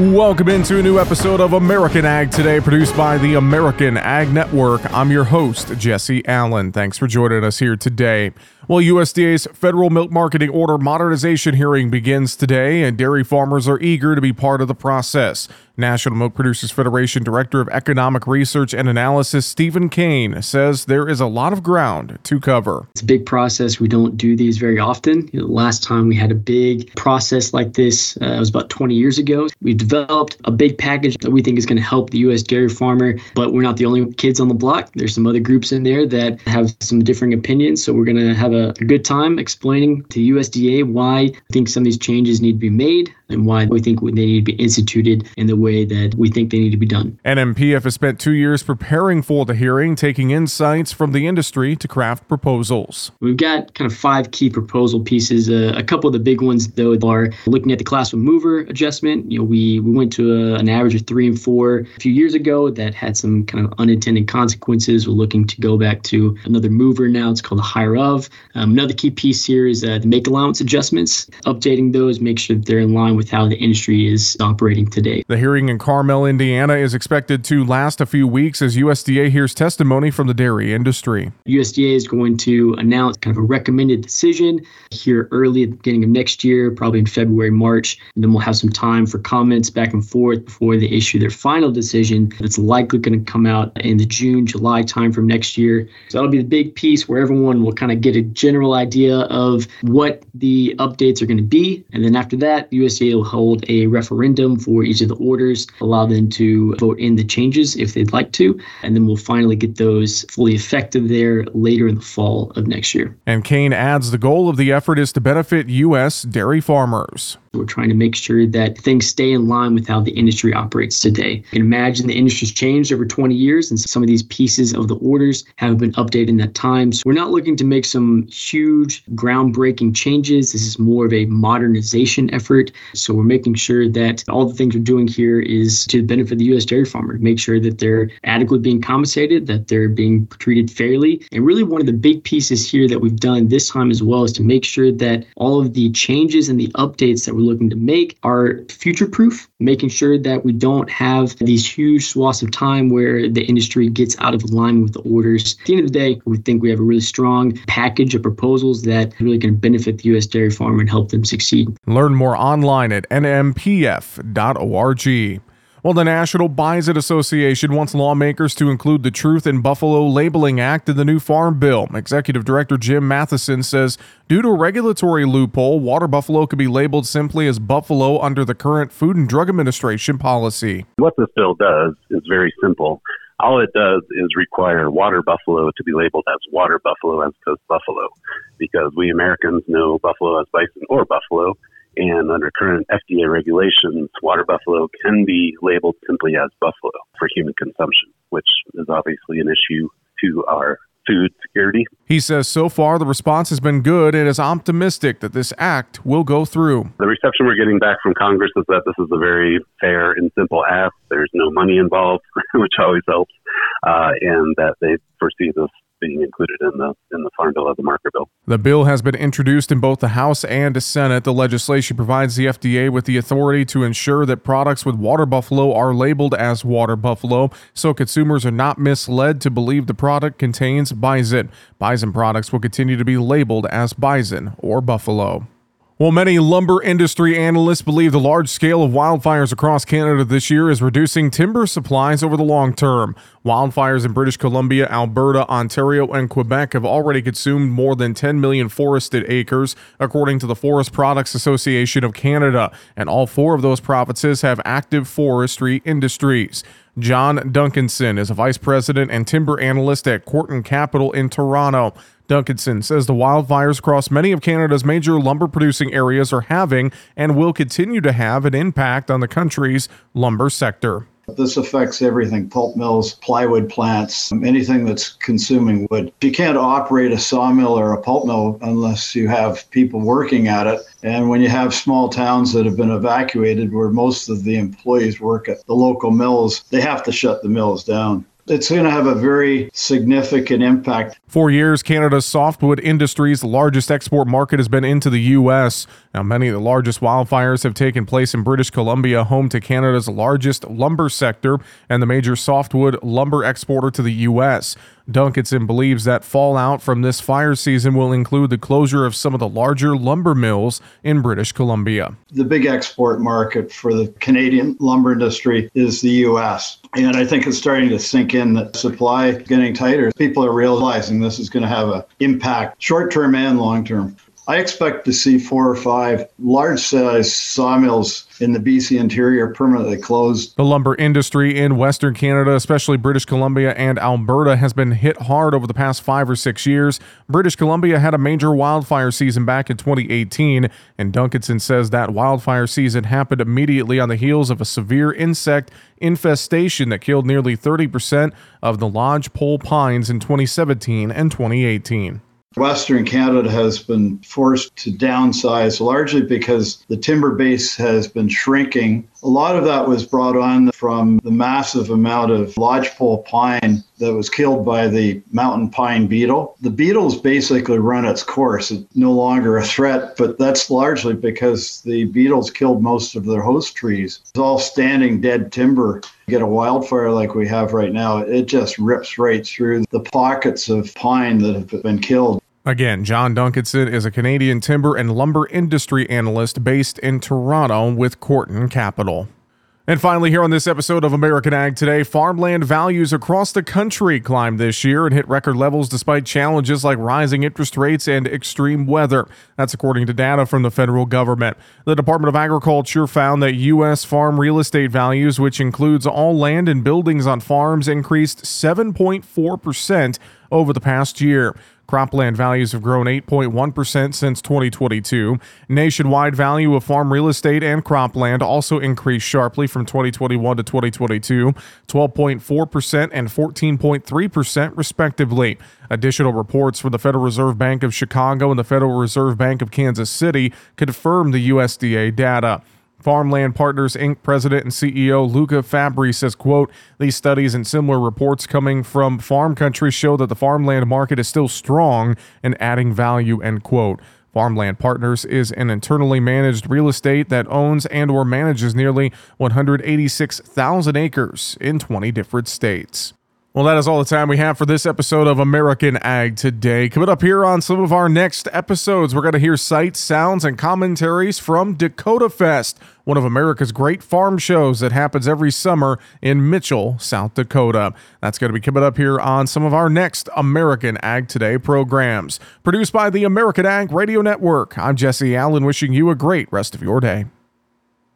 Welcome into a new episode of American Ag Today, produced by the American Ag Network. I'm your host, Jesse Allen. Thanks for joining us here today. Well, USDA's federal milk marketing order modernization hearing begins today, and dairy farmers are eager to be part of the process. National Milk Producers Federation Director of Economic Research and Analysis Stephen Cain says there is a lot of ground to cover. It's a big process. We don't do these very often. You know, last time we had a big process like this uh, was about 20 years ago. We developed a big package that we think is going to help the U.S. dairy farmer, but we're not the only kids on the block. There's some other groups in there that have some differing opinions. So we're going to have a good time explaining to USDA why I think some of these changes need to be made and why we think they need to be instituted in the way that we think they need to be done. NMPF has spent two years preparing for the hearing, taking insights from the industry to craft proposals. We've got kind of five key proposal pieces. Uh, a couple of the big ones, though, are looking at the class mover adjustment. You know, we we went to a, an average of three and four a few years ago. That had some kind of unintended consequences. We're looking to go back to another mover now. It's called a higher of. Um, another key piece here is uh, the make allowance adjustments. Updating those, make sure that they're in line with how the industry is operating today. The hearing in Carmel, Indiana is expected to last a few weeks as USDA hears testimony from the dairy industry. USDA is going to announce kind of a recommended decision here early at the beginning of next year, probably in February, March. And then we'll have some time for comments back and forth before they issue their final decision. That's likely going to come out in the June, July time from next year. So that'll be the big piece where everyone will kind of get a general idea of what the updates are going to be. And then after that, USDA will hold a referendum for each of the orders, allow them to vote in the changes if they'd like to, and then we'll finally get those fully effective there later in the fall of next year. And Cain adds the goal of the effort is to benefit U.S. dairy farmers. We're trying to make sure that things stay in line with how the industry operates today. You can imagine the industry's changed over 20 years, and some of these pieces of the orders have been updated in that time. So we're not looking to make some huge, groundbreaking changes. This is more of a modernization effort. So we're making sure that all the things we're doing here is to benefit the U.S. dairy farmer, make sure that they're adequately being compensated, that they're being treated fairly. And really, one of the big pieces here that we've done this time as well is to make sure that all of the changes and the updates that we're looking to make are future proof, making sure that we don't have these huge swaths of time where the industry gets out of alignment with the orders. At the end of the day, we think we have a really strong package of proposals that really can benefit the U.S. dairy farmer and help them succeed. Learn more online at nmpf.org. Well, the National Bison Association wants lawmakers to include the Truth in Buffalo Labeling Act in the new Farm Bill. Executive Director Jim Matheson says due to a regulatory loophole, water buffalo could be labeled simply as buffalo under the current Food and Drug Administration policy. What this bill does is very simple. All it does is require water buffalo to be labeled as water buffalo as opposed to buffalo, because we Americans know buffalo as bison or buffalo, and under current FDA regulations, water buffalo can be labeled simply as buffalo for human consumption, which is obviously an issue to our food security. He says so far the response has been good and is optimistic that this act will go through. The reception we're getting back from Congress is that this is a very fair and simple ask. There's no money involved, which always helps, uh, and that they foresee this being included in the in the Farm Bill as a marker bill. The bill has been introduced in both the House and the Senate. The legislation provides the FDA with the authority to ensure that products with water buffalo are labeled as water buffalo, so consumers are not misled to believe the product contains bison. Bison products will continue to be labeled as bison or buffalo. Well, many lumber industry analysts believe the large scale of wildfires across Canada this year is reducing timber supplies over the long term. Wildfires in British Columbia, Alberta, Ontario, and Quebec have already consumed more than 10 million forested acres, according to the Forest Products Association of Canada, and all four of those provinces have active forestry industries. John Duncanson is a vice president and timber analyst at Corton Capital in Toronto. Duncanson says the wildfires across many of Canada's major lumber producing areas are having and will continue to have an impact on the country's lumber sector. This affects everything pulp mills, plywood plants, anything that's consuming wood. You can't operate a sawmill or a pulp mill unless you have people working at it. And when you have small towns that have been evacuated, where most of the employees work at the local mills, they have to shut the mills down. It's going to have a very significant impact. For years, Canada's softwood industry's largest export market has been into the U.S. Now, many of the largest wildfires have taken place in British Columbia, home to Canada's largest lumber sector and the major softwood lumber exporter to the U.S. Duncanson believes that fallout from this fire season will include the closure of some of the larger lumber mills in British Columbia. The big export market for the Canadian lumber industry is the U.S. And I think it's starting to sink in that supply getting tighter. People are realizing this is going to have an impact short term and long term. I expect to see four or five large size sawmills in the BC interior permanently closed. The lumber industry in Western Canada, especially British Columbia and Alberta, has been hit hard over the past five or six years. British Columbia had a major wildfire season back in 2018, and Duncanson says that wildfire season happened immediately on the heels of a severe insect infestation that killed nearly 30% of the lodgepole pines in 2017 and 2018. Western Canada has been forced to downsize largely because the timber base has been shrinking. A lot of that was brought on from the massive amount of lodgepole pine that was killed by the mountain pine beetle. The beetle's basically run its course. It's no longer a threat, but that's largely because the beetles killed most of their host trees. It's all standing dead timber. You get a wildfire like we have right now, it just rips right through the pockets of pine that have been killed. Again, John Duncanson is a Canadian timber and lumber industry analyst based in Toronto with Corton Capital. And finally, here on this episode of American Ag Today, farmland values across the country climbed this year and hit record levels despite challenges like rising interest rates and extreme weather. That's according to data from the federal government. The Department of Agriculture found that U.S. farm real estate values, which includes all land and buildings on farms, increased 7.4% over the past year. Cropland values have grown 8.1% since 2022. Nationwide value of farm real estate and cropland also increased sharply from 2021 to 2022, 12.4% and 14.3% respectively. Additional reports from the Federal Reserve Bank of Chicago and the Federal Reserve Bank of Kansas City confirm the USDA data. Farmland Partners Inc. president and CEO Luca Fabbri says, quote, these studies and similar reports coming from farm countries show that the farmland market is still strong and adding value, end quote. Farmland Partners is an internally managed real estate that owns and or manages nearly 186,000 acres in 20 different states. Well, that is all the time we have for this episode of American Ag Today. Coming up here on some of our next episodes, we're going to hear sights, sounds, and commentaries from Dakota Fest, one of America's great farm shows that happens every summer in Mitchell, South Dakota. That's going to be coming up here on some of our next American Ag Today programs. Produced by the American Ag Radio Network, I'm Jesse Allen, wishing you a great rest of your day.